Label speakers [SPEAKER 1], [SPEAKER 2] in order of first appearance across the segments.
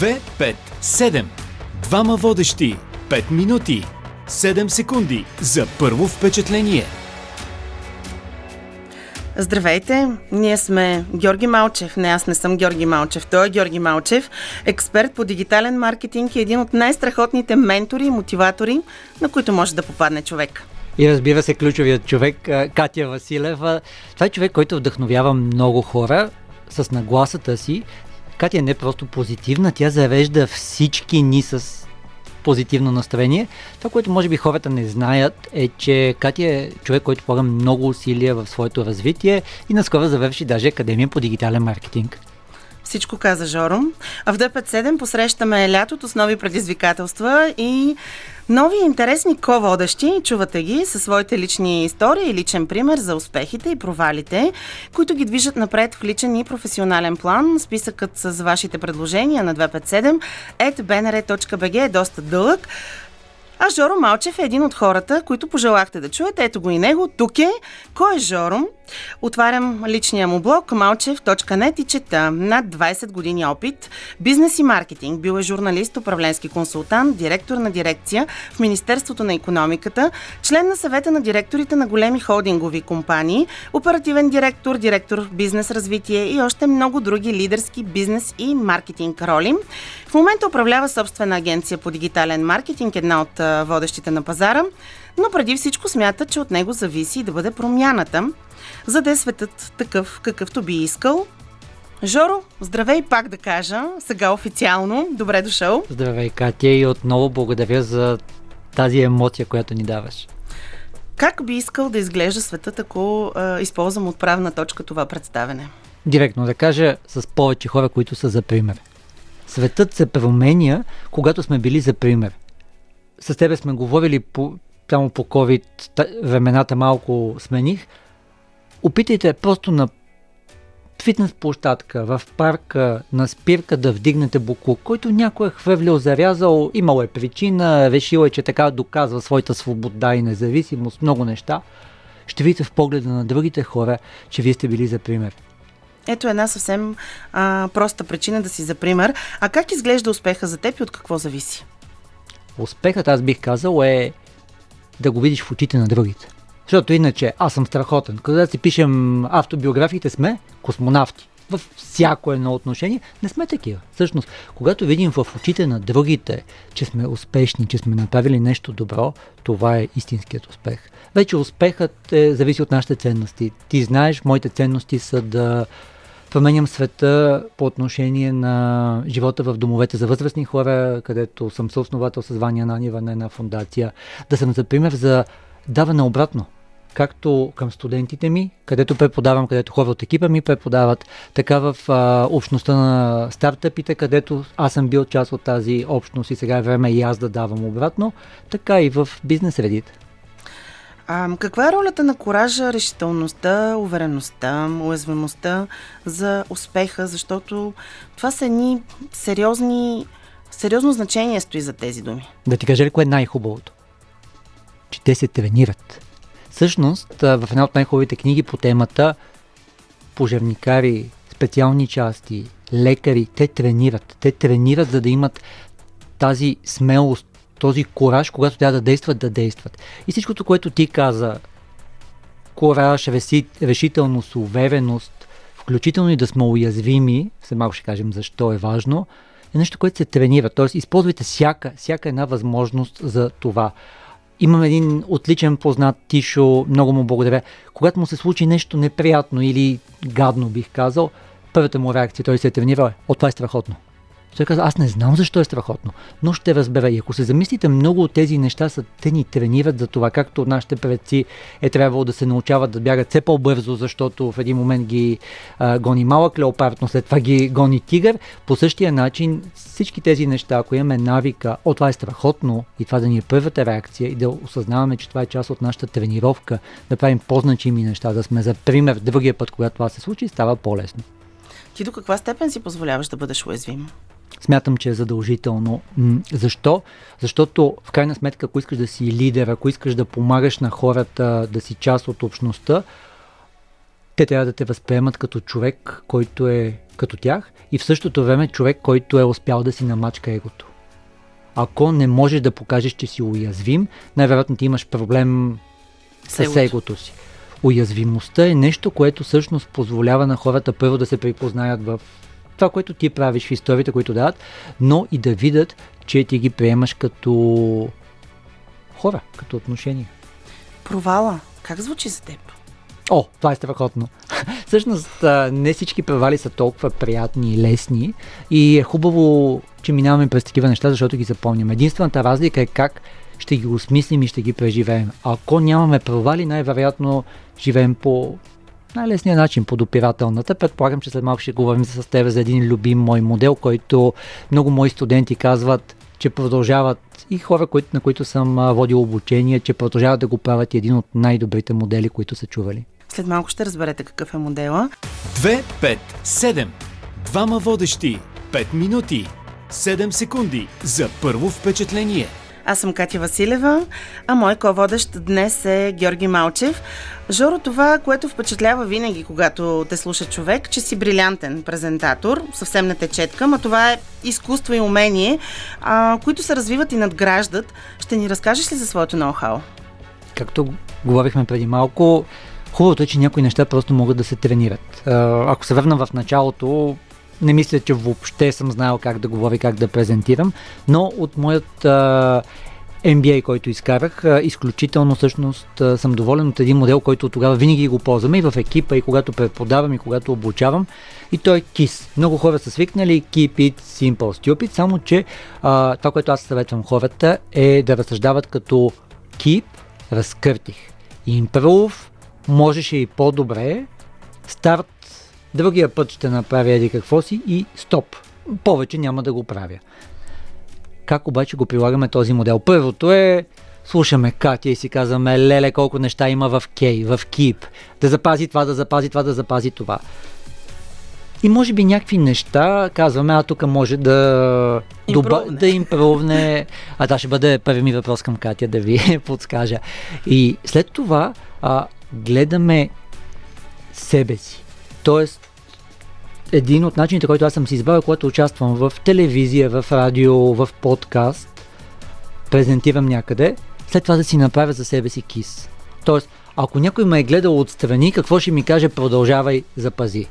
[SPEAKER 1] 2, 5, 7. Двама водещи. 5 минути. 7 секунди за първо впечатление.
[SPEAKER 2] Здравейте, ние сме Георги Малчев. Не, аз не съм Георги Малчев. Той е Георги Малчев, експерт по дигитален маркетинг и един от най-страхотните ментори и мотиватори, на които може да попадне човек.
[SPEAKER 3] И разбира се, ключовият човек, Катя Василева. Това е човек, който вдъхновява много хора с нагласата си. Катя не е просто позитивна, тя зарежда всички ни с позитивно настроение. Това, което може би хората не знаят е, че Катя е човек, който полага много усилия в своето развитие и наскоро завърши даже Академия по дигитален маркетинг.
[SPEAKER 2] Всичко каза Жоро. А в ДП7 посрещаме лятото с нови предизвикателства и нови интересни ко-водещи. Чувате ги със своите лични истории и личен пример за успехите и провалите, които ги движат напред в личен и професионален план. Списъкът с вашите предложения на 257 at е доста дълъг. А Жоро Малчев е един от хората, които пожелахте да чуете. Ето го и него. Тук е. Кой е Жоро? Отварям личния му блог malchev.net и чета. Над 20 години опит, бизнес и маркетинг. Бил е журналист, управленски консултант, директор на дирекция в Министерството на економиката, член на съвета на директорите на големи холдингови компании, оперативен директор, директор бизнес развитие и още много други лидерски бизнес и маркетинг роли. В момента управлява собствена агенция по дигитален маркетинг, една от водещите на пазара, но преди всичко смята, че от него зависи да бъде промяната, за да е светът такъв, какъвто би искал. Жоро, здравей пак да кажа, сега официално. Добре дошъл.
[SPEAKER 3] Здравей, Катя, и отново благодаря за тази емоция, която ни даваш.
[SPEAKER 2] Как би искал да изглежда светът, ако а, използвам отправна точка това представене?
[SPEAKER 3] Директно да кажа с повече хора, които са за пример. Светът се променя, когато сме били за пример. С тебе сме говорили по, само по COVID, времената малко смених. Опитайте просто на фитнес площадка, в парка, на спирка да вдигнете буклук, който някой е хвърлил, зарязал, имал е причина, решил е, че така доказва своята свобода и независимост, много неща. Ще видите в погледа на другите хора, че вие сте били за пример.
[SPEAKER 2] Ето една съвсем а, проста причина да си за пример. А как изглежда успеха за теб и от какво зависи?
[SPEAKER 3] Успехът, аз бих казал, е да го видиш в очите на другите. Защото иначе аз съм страхотен. Когато си пишем автобиографиите сме космонавти. Във всяко едно отношение не сме такива. Всъщност, когато видим в очите на другите, че сме успешни, че сме направили нещо добро, това е истинският успех. Вече успехът е, зависи от нашите ценности. Ти знаеш, моите ценности са да променям света по отношение на живота в домовете за възрастни хора, където съм съосновател с Ваня Нанива на една фундация. Да съм за пример за даване обратно както към студентите ми, където преподавам, където хора от екипа ми преподават, така в а, общността на стартъпите, където аз съм бил част от тази общност и сега е време и аз да давам обратно, така и в бизнес средите.
[SPEAKER 2] А, каква е ролята на коража, решителността, увереността, уязвимостта за успеха? Защото това са едни сериозни, сериозно значение стои за тези думи.
[SPEAKER 3] Да ти кажа ли кое е най-хубавото? Че те се тренират. Всъщност, в една от най-хубавите книги по темата, пожарникари, специални части, лекари, те тренират. Те тренират, за да имат тази смелост, този кораж, когато трябва да действат, да действат. И всичкото, което ти каза, кораж, решителност, увереност, включително и да сме уязвими, след малко ще кажем защо е важно, е нещо, което се тренира. Тоест, използвайте всяка, всяка една възможност за това. Имам един отличен познат Тишо, много му благодаря. Когато му се случи нещо неприятно или гадно, бих казал, първата му реакция, той се е тренирал, от това е страхотно. Той каза, аз не знам защо е страхотно, но ще разбера. И ако се замислите, много от тези неща са, те ни тренират за това, както нашите предци е трябвало да се научават да бягат все по-бързо, защото в един момент ги а, гони малък леопард, но след това ги гони тигър. По същия начин всички тези неща, ако имаме навика, о, това е страхотно и това да ни е първата реакция и да осъзнаваме, че това е част от нашата тренировка, да правим по-значими неща, да сме за пример другия път, когато това се случи, става по-лесно.
[SPEAKER 2] Ти до каква степен си позволяваш да бъдеш уязвим?
[SPEAKER 3] Смятам, че е задължително. Защо? Защото, в крайна сметка, ако искаш да си лидер, ако искаш да помагаш на хората, да си част от общността, те трябва да те възприемат като човек, който е като тях и в същото време човек, който е успял да си намачка егото. Ако не можеш да покажеш, че си уязвим, най-вероятно ти имаш проблем с егото си. Уязвимостта е нещо, което всъщност позволява на хората първо да се припознаят в това, което ти правиш в историите, които дават, но и да видят, че ти ги приемаш като хора, като отношения.
[SPEAKER 2] Провала. Как звучи за теб?
[SPEAKER 3] О, това е страхотно. Всъщност, не всички провали са толкова приятни и лесни и е хубаво, че минаваме през такива неща, защото ги запомням. Единствената разлика е как ще ги осмислим и ще ги преживеем. Ако нямаме провали, най-вероятно живеем по най-лесния начин, по допирателната. Предполагам, че след малко ще говорим с теб за един любим мой модел, който много мои студенти казват, че продължават и хора, които, на които съм водил обучение, че продължават да го правят един от най-добрите модели, които са чували.
[SPEAKER 2] След малко ще разберете какъв е модела.
[SPEAKER 1] 2, 5, 7. Двама водещи. 5 минути. 7 секунди за първо впечатление.
[SPEAKER 2] Аз съм Катя Василева, а мой ко-водещ днес е Георги Малчев. Жоро, това, което впечатлява винаги, когато те слуша човек, че си брилянтен презентатор, съвсем не те четкам, а това е изкуство и умение, а, които се развиват и надграждат. Ще ни разкажеш ли за своето ноу-хау?
[SPEAKER 3] Както говорихме преди малко, хубавото е, че някои неща просто могат да се тренират. Ако се върна в началото, не мисля, че въобще съм знаел как да говоря, как да презентирам, но от моят а, MBA, който изкарах, изключително всъщност съм доволен от един модел, който тогава винаги го ползваме и в екипа, и когато преподавам, и когато обучавам. И той е KISS. Много хора са свикнали Keep it simple, stupid, само че а, това, което аз съветвам хората е да разсъждават като Keep, разкъртих. Improve, можеше и по-добре, старт другия път ще направя еди какво си и стоп. Повече няма да го правя. Как обаче го прилагаме този модел? Първото е слушаме Катя и си казваме, леле, колко неща има в Кей, в Кип. Да запази това, да запази това, да запази това. И може би някакви неща казваме, а тук може да,
[SPEAKER 2] доба,
[SPEAKER 3] да импровне. А това ще бъде първи ми въпрос към Катя да ви подскажа. И след това а, гледаме себе си. Тоест, един от начините, който аз съм си избрал, когато участвам в телевизия, в радио, в подкаст, презентирам някъде, след това да си направя за себе си кис. Тоест, ако някой ме е гледал отстрани, какво ще ми каже продължавай, запази.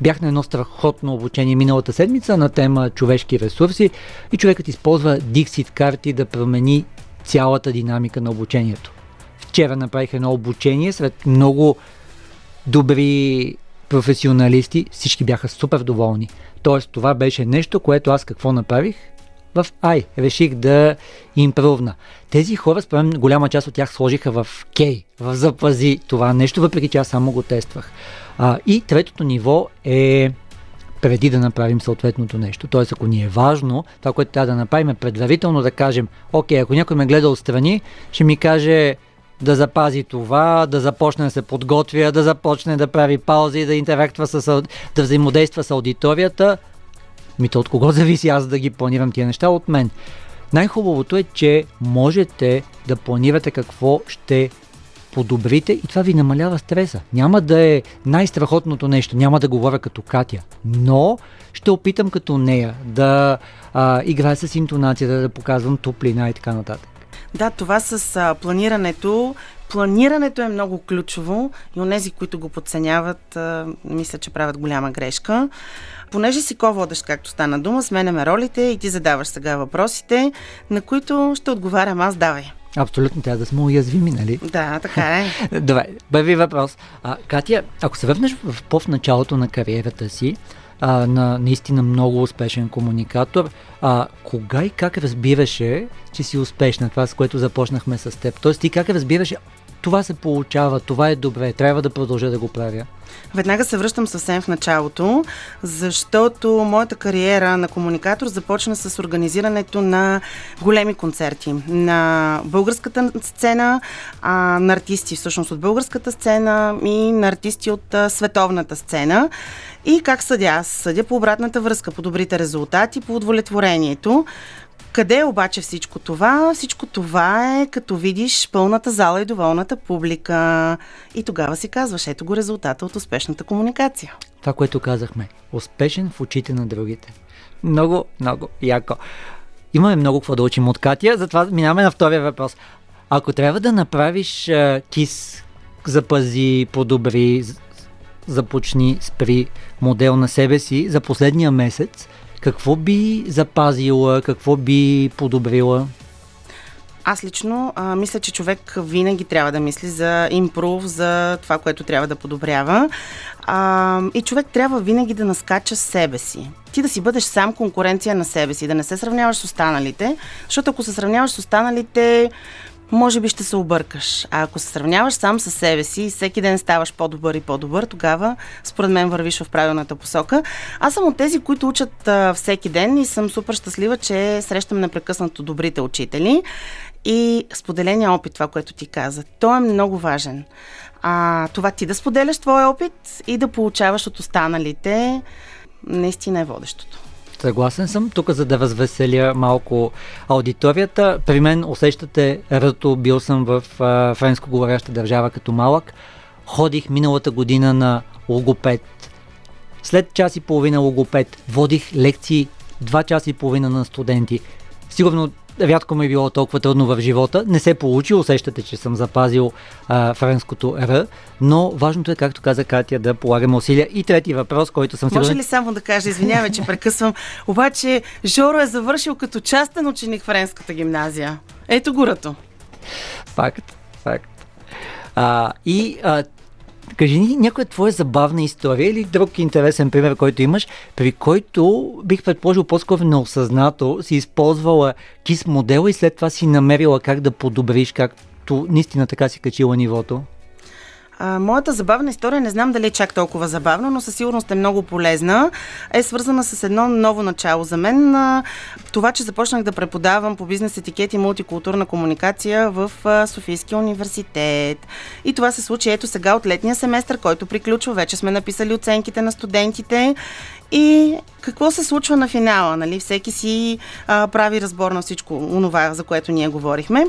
[SPEAKER 3] Бях на едно страхотно обучение миналата седмица на тема човешки ресурси и човекът използва Dixit карти да промени цялата динамика на обучението. Вчера направих едно обучение сред много добри професионалисти, всички бяха супер доволни. Тоест, това беше нещо, което аз какво направих? В Ай реших да импровна. Тези хора, според голяма част от тях сложиха в Кей, в запази това нещо, въпреки че аз само го тествах. А, и третото ниво е преди да направим съответното нещо. Тоест, ако ни е важно, това, което трябва да направим е предварително да кажем, окей, ако някой ме гледа отстрани, ще ми каже, да запази това, да започне да се подготвя, да започне да прави паузи, да интерактва с, да взаимодейства с аудиторията. Ми то от кого зависи аз да ги планирам тия неща? От мен. Най-хубавото е, че можете да планирате какво ще подобрите и това ви намалява стреса. Няма да е най-страхотното нещо, няма да говоря като Катя, но ще опитам като нея да а, играя с интонацията, да показвам топлина и така нататък.
[SPEAKER 2] Да, това с а, планирането. Планирането е много ключово и онези, които го подценяват, а, мисля, че правят голяма грешка. Понеже си ко-водещ, както стана дума, сменяме ролите и ти задаваш сега въпросите, на които ще отговарям аз, давай.
[SPEAKER 3] Абсолютно, трябва да сме уязвими, нали?
[SPEAKER 2] Да, така е.
[SPEAKER 3] Добре, първи въпрос. А, Катя, ако се върнеш в по началото на кариерата си, а, на наистина много успешен комуникатор. А, кога и как разбираше, че си успешна? Това, с което започнахме с теб. Тоест ти как разбираше, това се получава, това е добре, трябва да продължа да го правя?
[SPEAKER 2] Веднага се връщам съвсем в началото, защото моята кариера на комуникатор започна с организирането на големи концерти на българската сцена, а, на артисти всъщност от българската сцена и на артисти от а, световната сцена. И как съдя? Аз съдя по обратната връзка, по добрите резултати, по удовлетворението. Къде е обаче всичко това? Всичко това е като видиш пълната зала и доволната публика. И тогава си казваш, ето го резултата от успешната комуникация.
[SPEAKER 3] това, което казахме. Успешен в очите на другите. Много, много яко. Имаме много какво да учим от Катя, затова минаваме на втория въпрос. Ако трябва да направиш кис, запази, подобри, започни, спри модел на себе си за последния месец, какво би запазила, какво би подобрила?
[SPEAKER 2] Аз лично а, мисля, че човек винаги трябва да мисли за импрув, за това, което трябва да подобрява. А, и човек трябва винаги да наскача себе си. Ти да си бъдеш сам конкуренция на себе си, да не се сравняваш с останалите, защото ако се сравняваш с останалите, може би ще се объркаш. А ако се сравняваш сам с себе си и всеки ден ставаш по-добър и по-добър, тогава според мен вървиш в правилната посока. Аз съм от тези, които учат а, всеки ден и съм супер щастлива, че срещам непрекъснато добрите учители и споделения опит, това, което ти каза. То е много важен. А, това ти да споделяш твоя опит и да получаваш от останалите, наистина е водещото.
[SPEAKER 3] Съгласен съм. Тук за да развеселя малко аудиторията. При мен усещате ръто, бил съм в френско говоряща държава като малък. Ходих миналата година на логопед. След час и половина логопед водих лекции 2 часа и половина на студенти. Сигурно рядко ми е било толкова трудно в живота. Не се получи, усещате, че съм запазил а, френското Р, но важното е, както каза Катя, да полагаме усилия. И трети въпрос, който съм
[SPEAKER 2] сигурен... Може ли само да кажа, извинявай, че прекъсвам, обаче Жоро е завършил като частен ученик в френската гимназия. Ето горато.
[SPEAKER 3] Факт, факт. А, и а, Кажи ни някоя твоя забавна история или друг интересен пример, който имаш, при който бих предположил по-скоро неосъзнато си използвала кис модела и след това си намерила как да подобриш, както наистина така си качила нивото.
[SPEAKER 2] А, моята забавна история, не знам дали е чак толкова забавна, но със сигурност е много полезна. Е свързана с едно ново начало за мен. А, това, че започнах да преподавам по бизнес етикет и мултикултурна комуникация в а, Софийския университет. И това се случи ето сега от летния семестър, който приключва. Вече сме написали оценките на студентите и какво се случва на финала? Нали? Всеки си а, прави разбор на всичко онова, за което ние говорихме.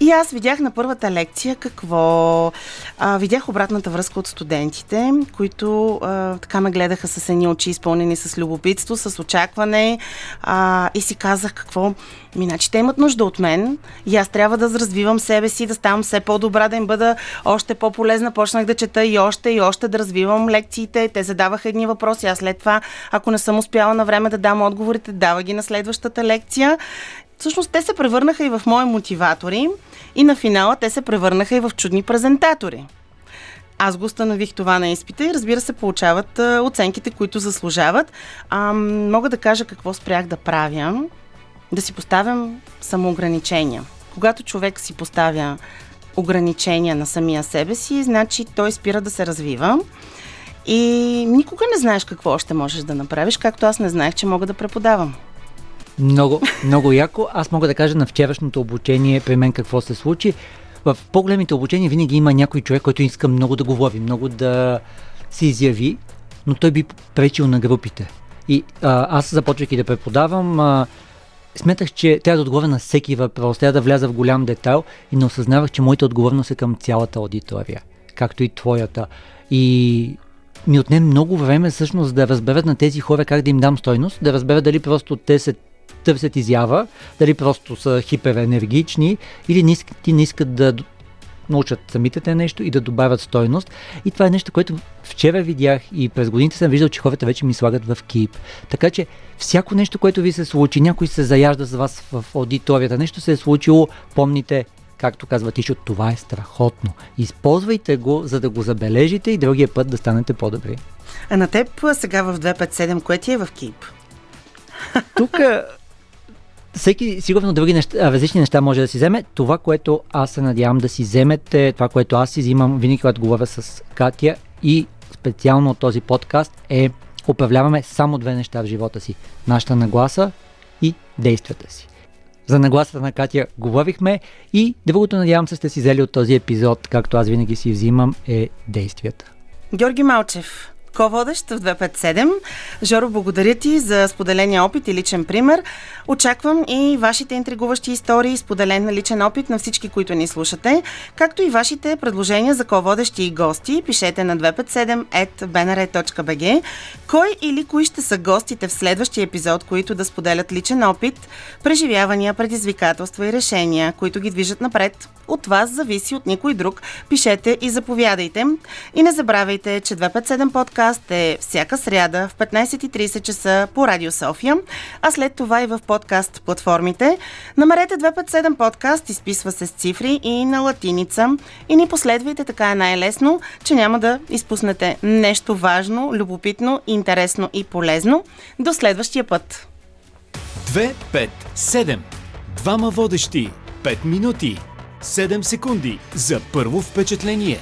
[SPEAKER 2] И аз видях на първата лекция какво. А, видях обратната връзка от студентите, които а, така ме гледаха с едни очи, изпълнени с любопитство, с очакване. А, и си казах какво. Миначи, те имат нужда от мен и аз трябва да развивам себе си, да ставам все по-добра, да им бъда още по-полезна. Почнах да чета и още и още да развивам лекциите. Те задаваха едни въпроси. Аз след това, ако не съм успяла на време да дам отговорите, дава ги на следващата лекция. Всъщност те се превърнаха и в мои мотиватори и на финала те се превърнаха и в чудни презентатори. Аз го установих това на изпита и разбира се получават оценките, които заслужават. А, мога да кажа какво спрях да правя. Да си поставям самоограничения. Когато човек си поставя ограничения на самия себе си, значи той спира да се развива. И никога не знаеш какво още можеш да направиш, както аз не знаех, че мога да преподавам.
[SPEAKER 3] Много, много яко. Аз мога да кажа на вчерашното обучение при мен какво се случи. В по-големите обучения винаги има някой човек, който иска много да говори, много да се изяви, но той би пречил на групите. И а, аз започвайки да преподавам, а, смятах, че трябва да отговоря на всеки въпрос, трябва да вляза в голям детайл и не осъзнавах, че моята отговорност е към цялата аудитория, както и твоята. И ми отне много време всъщност да разберат на тези хора как да им дам стойност, да разберат дали просто те се търсят изява, дали просто са хиперенергични или не искат, не искат да научат самите те нещо и да добавят стойност. И това е нещо, което вчера видях и през годините съм виждал, че хората вече ми слагат в кип. Така че всяко нещо, което ви се случи, някой се заяжда с вас в аудиторията, нещо се е случило, помните, както казва Тишо, това е страхотно. Използвайте го, за да го забележите и другия път да станете по-добри.
[SPEAKER 2] А на теб сега в 257, кое ти е в кип?
[SPEAKER 3] Тук всеки сигурно други неща, различни неща може да си вземе. Това, което аз се надявам да си вземете, това, което аз си взимам винаги, когато говоря с Катя и специално от този подкаст е управляваме само две неща в живота си. Нашата нагласа и действията си. За нагласата на Катя говорихме и другото надявам се сте си взели от този епизод, както аз винаги си взимам, е действията.
[SPEAKER 2] Георги Малчев, ко-водещ в 257. Жоро, благодаря ти за споделения опит и личен пример. Очаквам и вашите интригуващи истории, споделен личен опит на всички, които ни слушате, както и вашите предложения за ко-водещи и гости. Пишете на 257.bnr.bg кой или кои ще са гостите в следващия епизод, които да споделят личен опит, преживявания, предизвикателства и решения, които ги движат напред. От вас зависи от никой друг. Пишете и заповядайте. И не забравяйте, че 257 подкаст е всяка сряда в 15.30 часа по Радио София, а след това и в подкаст платформите. Намерете 257 подкаст, изписва се с цифри и на латиница. И ни последвайте, така е най-лесно, че няма да изпуснете нещо важно, любопитно, интересно и полезно. До следващия път!
[SPEAKER 1] 257. Двама водещи. 5 минути. 7 секунди за първо впечатление.